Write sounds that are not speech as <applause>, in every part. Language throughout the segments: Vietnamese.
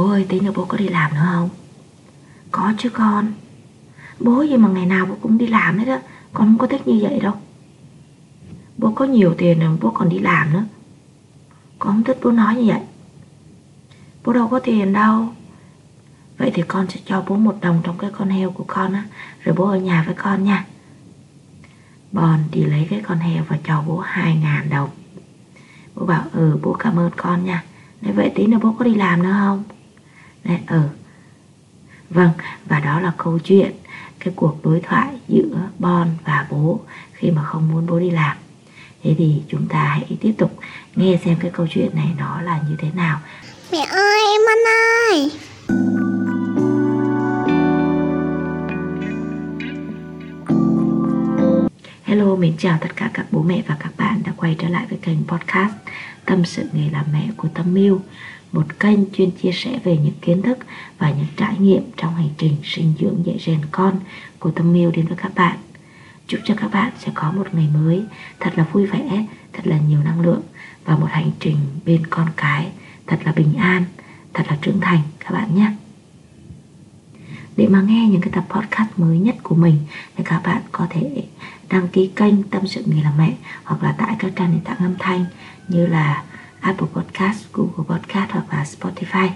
Bố ơi, tí nữa bố có đi làm nữa không? Có chứ con. Bố gì mà ngày nào bố cũng đi làm hết á. Con không có thích như vậy đâu. Bố có nhiều tiền rồi bố còn đi làm nữa. Con không thích bố nói như vậy. Bố đâu có tiền đâu. Vậy thì con sẽ cho bố một đồng trong cái con heo của con á. Rồi bố ở nhà với con nha. Bòn đi lấy cái con heo và cho bố hai ngàn đồng. Bố bảo ừ bố cảm ơn con nha. Nói vậy tí nữa bố có đi làm nữa không? Đấy ừ Vâng và đó là câu chuyện, Cái cuộc đối thoại giữa Bon và bố Khi mà không muốn bố đi làm. Thế thì chúng ta hãy tiếp tục nghe xem cái câu chuyện này nó là như thế nào. Mẹ ơi em ăn ơi! Hello, mến chào tất cả các bố mẹ và các bạn đã quay trở lại với kênh podcast Tâm sự nghề làm mẹ của Tâm Miu Một kênh chuyên chia sẻ về những kiến thức và những trải nghiệm trong hành trình sinh dưỡng dạy rèn con của Tâm Miu đến với các bạn. Chúc cho các bạn sẽ có một ngày mới thật là vui vẻ, thật là nhiều năng lượng Và một hành trình bên con cái thật là bình an, thật là trưởng thành các bạn nhé để mà nghe những cái tập podcast mới nhất của mình thì các bạn có thể đăng ký kênh Tâm sự người làm mẹ hoặc là tại các trang nền tảng âm thanh như là Apple Podcast, Google Podcast hoặc là Spotify.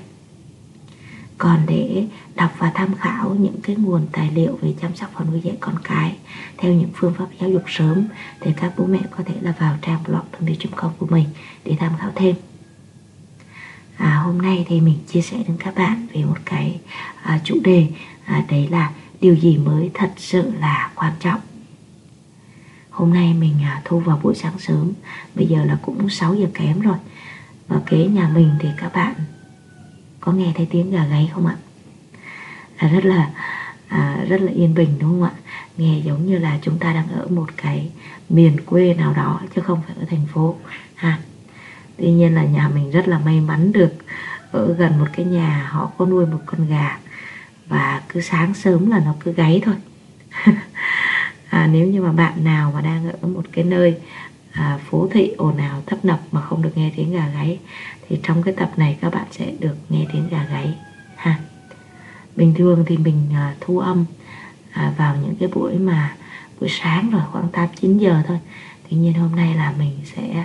Còn để đọc và tham khảo những cái nguồn tài liệu về chăm sóc và nuôi dạy con cái theo những phương pháp giáo dục sớm thì các bố mẹ có thể là vào trang blog thông com của mình để tham khảo thêm à, hôm nay thì mình chia sẻ đến các bạn về một cái à, chủ đề à, đấy là điều gì mới thật sự là quan trọng. Hôm nay mình à, thu vào buổi sáng sớm bây giờ là cũng 6 giờ kém rồi và kế nhà mình thì các bạn có nghe thấy tiếng gà gáy không ạ? À, rất là à, rất là yên bình đúng không ạ? Nghe giống như là chúng ta đang ở một cái miền quê nào đó chứ không phải ở thành phố. Ha tuy nhiên là nhà mình rất là may mắn được ở gần một cái nhà họ có nuôi một con gà. Và cứ sáng sớm là nó cứ gáy thôi. <laughs> À, nếu như mà bạn nào mà đang ở một cái nơi à, phố thị ồn ào tấp nập mà không được nghe tiếng gà gáy thì trong cái tập này các bạn sẽ được nghe tiếng gà gáy. Ha. Bình thường thì mình à, thu âm à, vào những cái buổi mà buổi sáng rồi khoảng 8 9 giờ thôi. Tuy nhiên hôm nay là mình sẽ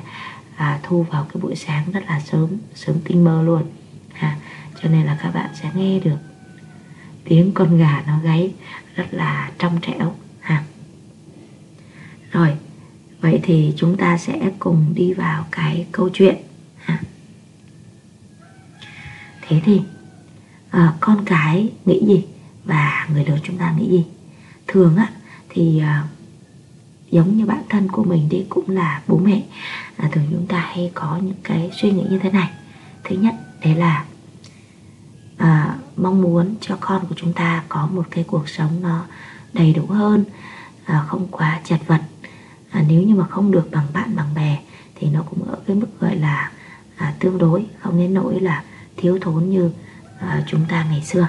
à, thu vào cái buổi sáng rất là sớm sớm tinh mơ luôn ha. Cho nên là các bạn sẽ nghe được tiếng con gà nó gáy rất là trong trẻo ha. Rồi vậy thì chúng ta sẽ cùng đi vào cái câu chuyện ha. Thế thì à, con cái nghĩ gì và người lớn chúng ta nghĩ gì? Thường á thì à, giống như bản thân của mình đi cũng là bố mẹ. À, thường chúng ta hay có những cái suy nghĩ như thế này. Thứ nhất đấy là à, mong muốn cho con của chúng ta có một cái cuộc sống nó đầy đủ hơn à, không quá chật vật. À, nếu như mà không được bằng bạn bằng bè thì nó cũng ở cái mức gọi là à, tương đối không đến nỗi là thiếu thốn như à, chúng ta ngày xưa.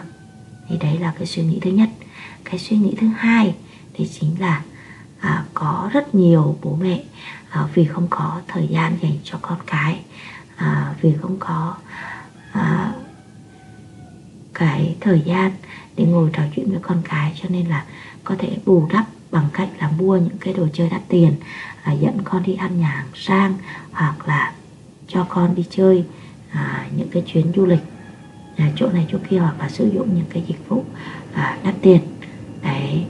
Thì đấy là cái suy nghĩ thứ nhất. Cái suy nghĩ thứ hai thì chính là à, có rất nhiều bố mẹ à, vì không có thời gian dành cho con cái à, vì không có à, cái thời gian để ngồi trò chuyện với con cái cho nên là có thể bù đắp bằng cách là mua những cái đồ chơi đắt tiền à, dẫn con đi ăn nhà hàng sang hoặc là cho con đi chơi à, những cái chuyến du lịch à, chỗ này chỗ kia hoặc là sử dụng những cái dịch vụ à, đắt tiền. Đấy.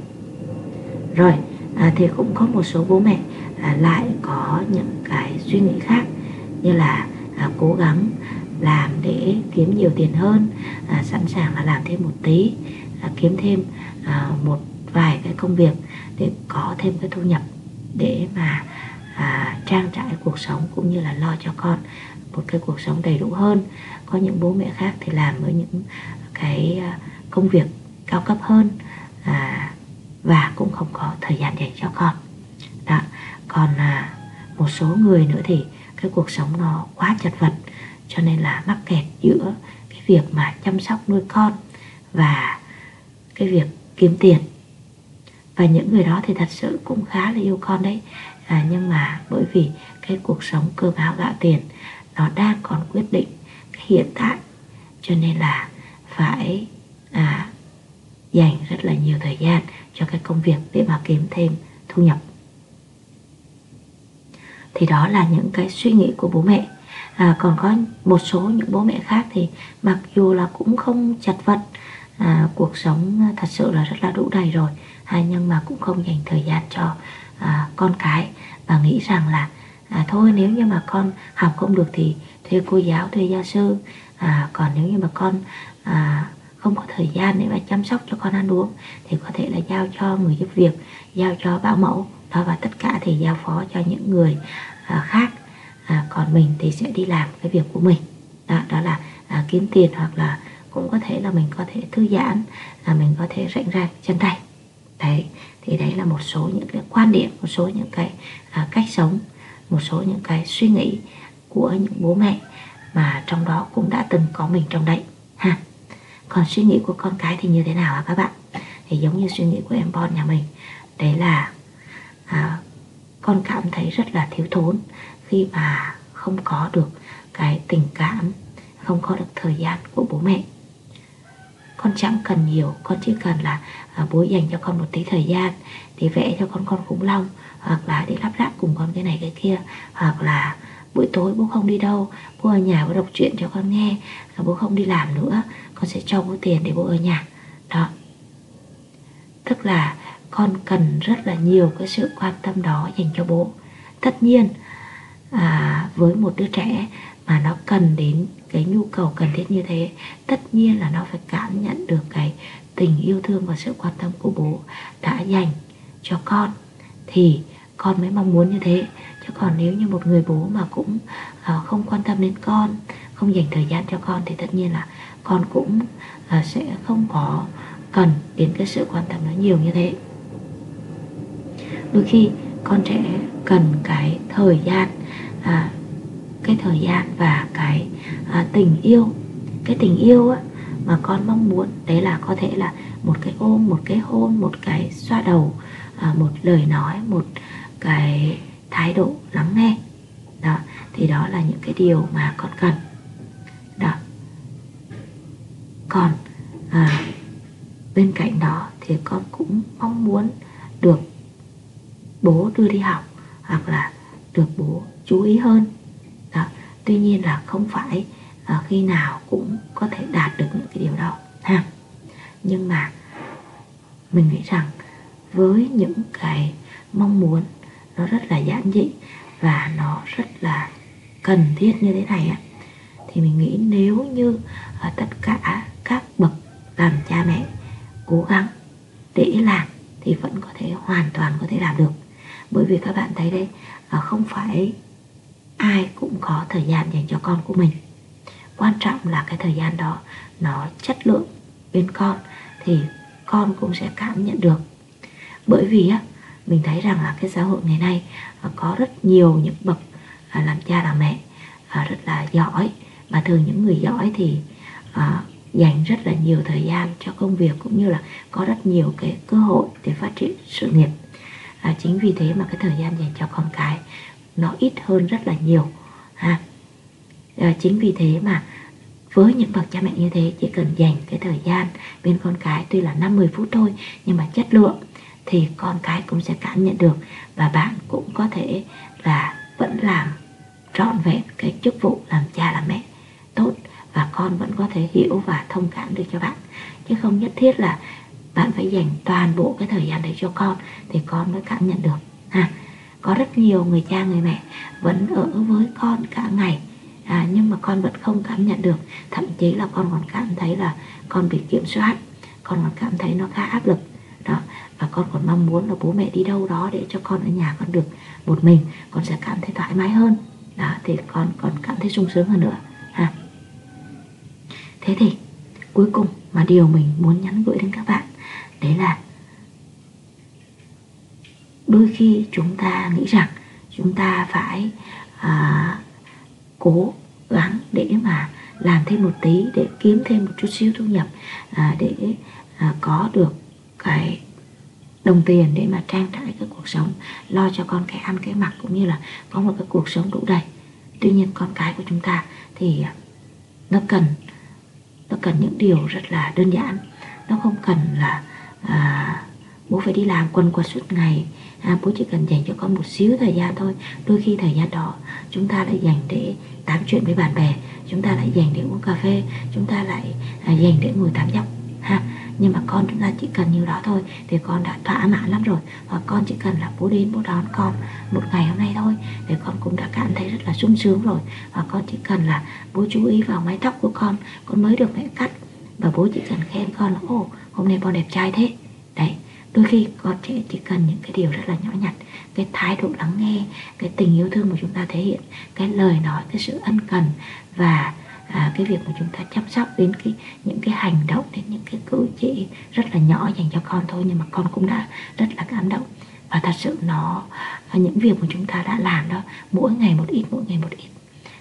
Rồi à, thì cũng có một số bố mẹ à, lại có những cái suy nghĩ khác như là à, cố gắng làm để kiếm nhiều tiền hơn à, sẵn sàng là làm thêm một tí à, kiếm thêm à, một vài cái công việc để có thêm cái thu nhập để mà à, trang trải cuộc sống cũng như là lo cho con một cái cuộc sống đầy đủ hơn. Có những bố mẹ khác thì làm ở những cái à, công việc cao cấp hơn à, và cũng không có thời gian dành cho con. Đó còn à, một số người nữa thì cái cuộc sống nó quá chật vật cho nên là mắc kẹt giữa cái việc mà chăm sóc nuôi con và cái việc kiếm tiền. Và những người đó thì thật sự cũng khá là yêu con đấy. À, nhưng mà bởi vì cái cuộc sống cơm áo gạo tiền nó đang còn quyết định cái hiện tại cho nên là phải à, dành rất là nhiều thời gian cho cái công việc để mà kiếm thêm thu nhập. Thì đó là những cái suy nghĩ của bố mẹ. À, còn có một số những bố mẹ khác thì mặc dù là cũng không chật vật à, cuộc sống thật sự là rất là đủ đầy rồi à, nhưng mà cũng không dành thời gian cho à, con cái và nghĩ rằng là à, thôi nếu như mà con học không được thì thuê cô giáo thuê gia sư à, còn nếu như mà con à, không có thời gian để mà chăm sóc cho con ăn uống thì có thể là giao cho người giúp việc giao cho bảo mẫu đó và tất cả thì giao phó cho những người à, khác à, còn mình thì sẽ đi làm cái việc của mình. Đó, đó là à, kiếm tiền hoặc là cũng có thể là mình có thể thư giãn là mình có thể rảnh rang chân tay. Đấy thì đấy là một số những cái quan điểm một số những cái à, cách sống một số những cái suy nghĩ của những bố mẹ mà trong đó cũng đã từng có mình trong đấy còn suy nghĩ của con cái thì như thế nào hả các bạn? Thì giống như suy nghĩ của em Bon nhà mình. Đấy là à, con cảm thấy rất là thiếu thốn khi mà không có được cái tình cảm không có được thời gian của bố mẹ. Con chẳng cần nhiều con chỉ cần là à, bố dành cho con một tí thời gian để vẽ cho con con khủng long hoặc là để lắp ráp cùng con cái này cái kia hoặc là buổi tối bố không đi đâu bố ở nhà bố đọc truyện cho con nghe bố không đi làm nữa con sẽ cho bố tiền để bố ở nhà. Đó. Tức là con cần rất là nhiều cái sự quan tâm đó dành cho bố. Tất nhiên à, với một đứa trẻ mà nó cần đến cái nhu cầu cần thiết như thế tất nhiên là nó phải cảm nhận được cái tình yêu thương và sự quan tâm của bố đã dành cho con. Thì con mới mong muốn như thế. Chứ còn nếu như một người bố mà cũng à, không quan tâm đến con không dành thời gian cho con thì tất nhiên là con cũng uh, sẽ không có cần đến cái sự quan tâm nó nhiều như thế. Đôi khi con trẻ cần cái thời gian à, cái thời gian và cái à, tình yêu. Cái tình yêu á, mà con mong muốn đấy là có thể là một cái ôm một cái hôn một cái xoa đầu à, một lời nói một cái thái độ lắng nghe. Đó thì đó là những cái điều mà con cần đó còn à, bên cạnh đó thì con cũng mong muốn được bố đưa đi học hoặc là được bố chú ý hơn đó. tuy nhiên là không phải uh, khi nào cũng có thể đạt được những cái điều đó ha nhưng mà mình nghĩ rằng với những cái mong muốn nó rất là giản dị và nó rất là cần thiết như thế này á thì mình nghĩ nếu như ờ, tất cả các bậc làm cha mẹ cố gắng để làm thì vẫn có thể hoàn toàn có thể làm được. Bởi vì các bạn thấy đấy à, không phải ai cũng có thời gian dành cho con của mình. Quan trọng là cái thời gian đó, nó chất lượng bên con thì con cũng sẽ cảm nhận được. Bởi vì á, mình thấy rằng là cái xã hội ngày nay à, có rất nhiều những bậc à, làm cha làm mẹ rất là giỏi. Và thường những người giỏi thì dành rất là nhiều thời gian cho công việc cũng như là có rất nhiều cái cơ hội để phát triển sự nghiệp. À, chính vì thế mà cái thời gian dành cho con cái nó ít hơn rất là nhiều ha. À, chính vì thế mà với những bậc cha mẹ như thế chỉ cần dành cái thời gian bên con cái tuy là 50 phút thôi nhưng mà chất lượng thì con cái cũng sẽ cảm nhận được và bạn cũng có thể là vẫn làm trọn vẹn cái chức vụ làm cha làm mẹ tốt và con vẫn có thể hiểu và thông cảm được cho bạn. Chứ không nhất thiết là bạn phải dành toàn bộ cái thời gian đấy cho con thì con mới cảm nhận được. Ha có rất nhiều người cha người mẹ vẫn ở với con cả ngày. À, nhưng mà con vẫn không cảm nhận được. Thậm chí là con còn cảm thấy là con bị kiểm soát. Con còn cảm thấy nó khá áp lực. Đó và con còn mong muốn là bố mẹ đi đâu đó để cho con ở nhà con được một mình. Con sẽ cảm thấy thoải mái hơn. Đó thì con còn cảm thấy sung sướng hơn nữa thế thì cuối cùng mà điều mình muốn nhắn gửi đến các bạn đấy là đôi khi chúng ta nghĩ rằng chúng ta phải à, cố gắng để mà làm thêm một tí để kiếm thêm một chút xíu thu nhập à, để à, có được cái đồng tiền để mà trang trải cái cuộc sống lo cho con cái ăn cái mặc cũng như là có một cái cuộc sống đủ đầy. Tuy nhiên con cái của chúng ta thì à, nó cần cần những điều rất là đơn giản. Nó không cần là à, bố phải đi làm quần quật suốt ngày. À, bố chỉ cần dành cho con một xíu thời gian thôi. Đôi khi thời gian đó chúng ta lại dành để tám chuyện với bạn bè chúng ta lại dành để uống cà phê chúng ta lại à, dành để ngồi tám dọc nhưng mà con chúng ta chỉ cần nhiêu đó thôi, thì con đã thỏa mãn lắm rồi. Và con chỉ cần là bố đến bố đón con một ngày hôm nay thôi, thì con cũng đã cảm thấy rất là sung sướng rồi. Và con chỉ cần là bố chú ý vào mái tóc của con con mới được mẹ cắt. Và bố chỉ cần khen con là ô hôm nay con đẹp trai thế. Đấy, đôi khi con trẻ chỉ cần những cái điều rất là nhỏ nhặt, cái thái độ lắng nghe, cái tình yêu thương của chúng ta thể hiện, cái lời nói, cái sự ân cần và à, cái việc mà chúng ta chăm sóc đến cái những cái hành động đến những cái cử chỉ rất là nhỏ dành cho con thôi nhưng mà con cũng đã rất là cảm động. Và thật sự nó những việc mà chúng ta đã làm đó mỗi ngày một ít mỗi ngày một ít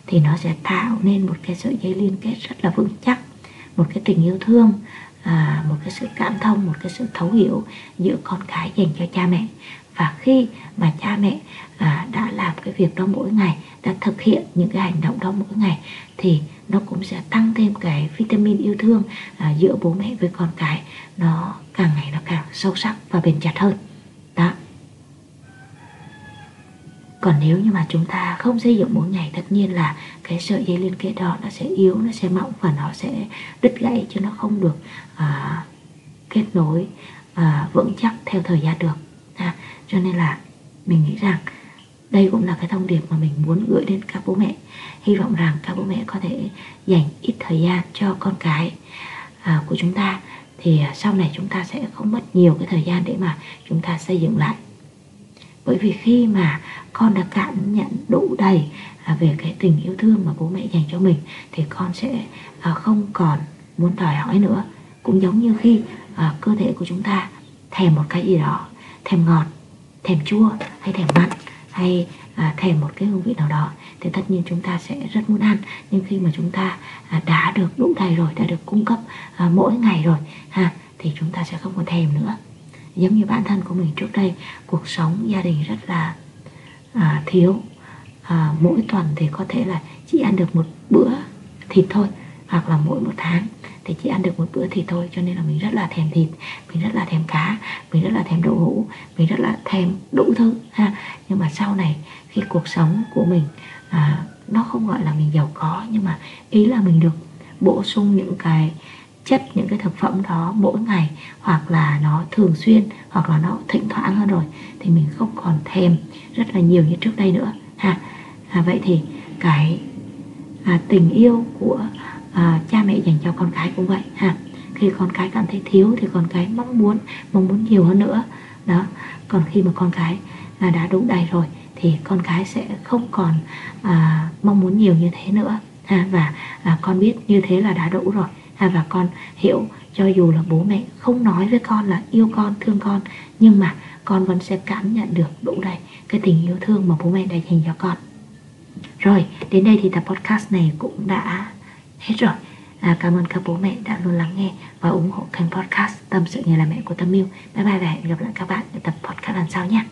thì nó sẽ tạo nên một cái sợi dây liên kết rất là vững chắc một cái tình yêu thương à, một cái sự cảm thông một cái sự thấu hiểu giữa con cái dành cho cha mẹ. Và khi mà cha mẹ à, đã làm cái việc đó mỗi ngày đã thực hiện những cái hành động đó mỗi ngày thì nó cũng sẽ tăng thêm cái vitamin yêu thương à, giữa bố mẹ với con cái. Nó càng ngày nó càng sâu sắc và bền chặt hơn. Đó. Còn nếu như mà chúng ta không xây dựng mỗi ngày tất nhiên là cái sợi dây liên kết đó nó sẽ yếu nó sẽ mỏng và nó sẽ đứt gãy chứ nó không được à, kết nối à, vững chắc theo thời gian được. À, cho nên là mình nghĩ rằng đây cũng là cái thông điệp mà mình muốn gửi đến các bố mẹ. Hy vọng rằng các bố mẹ có thể dành ít thời gian cho con cái à, của chúng ta. Thì à, sau này chúng ta sẽ không mất nhiều cái thời gian để mà chúng ta xây dựng lại. Bởi vì khi mà con đã cảm nhận đủ đầy à, về cái tình yêu thương mà bố mẹ dành cho mình thì con sẽ à, không còn muốn đòi hỏi nữa. Cũng giống như khi cơ thể của chúng ta thèm một cái gì đó thèm ngọt thèm chua hay thèm mặn hay à, thèm một cái hương vị nào đó thì tất nhiên chúng ta sẽ rất muốn ăn. Nhưng khi mà chúng ta à, đã được đủ đầy rồi đã được cung cấp à, mỗi ngày rồi ha thì chúng ta sẽ không còn thèm nữa. Giống như bản thân của mình trước đây cuộc sống gia đình rất là à, thiếu. À, mỗi tuần thì có thể là chỉ ăn được một bữa thịt thôi hoặc là mỗi một tháng thì chỉ ăn được một bữa thịt thôi cho nên là mình rất là thèm thịt mình rất là thèm cá mình rất là thèm đậu hũ mình rất là thèm đủ thứ ha. Nhưng mà sau này khi cuộc sống của mình à, nó không gọi là mình giàu có nhưng mà ý là mình được bổ sung những cái chất những cái thực phẩm đó mỗi ngày hoặc là nó thường xuyên hoặc là nó thỉnh thoảng hơn rồi thì mình không còn thèm rất là nhiều như trước đây nữa ha. À, vậy thì cái à, tình yêu của à, cha mẹ dành cho con cái cũng vậy ha. Khi con cái cảm thấy thiếu thì con cái mong muốn mong muốn nhiều hơn nữa. Đó còn khi mà con cái à, đã đủ đầy rồi thì con cái sẽ không còn à, mong muốn nhiều như thế nữa ha. Và à, con biết như thế là đã đủ rồi ha. Và con hiểu cho dù là bố mẹ không nói với con là yêu con thương con nhưng mà con vẫn sẽ cảm nhận được đủ đầy cái tình yêu thương mà bố mẹ đã dành cho con. Rồi đến đây thì tập podcast này cũng đã hết rồi. À, cảm ơn các bố mẹ đã luôn lắng nghe và ủng hộ kênh podcast tâm sự nhà là mẹ của tâm yêu. Bye bye và hẹn gặp lại các bạn ở tập podcast lần sau nhé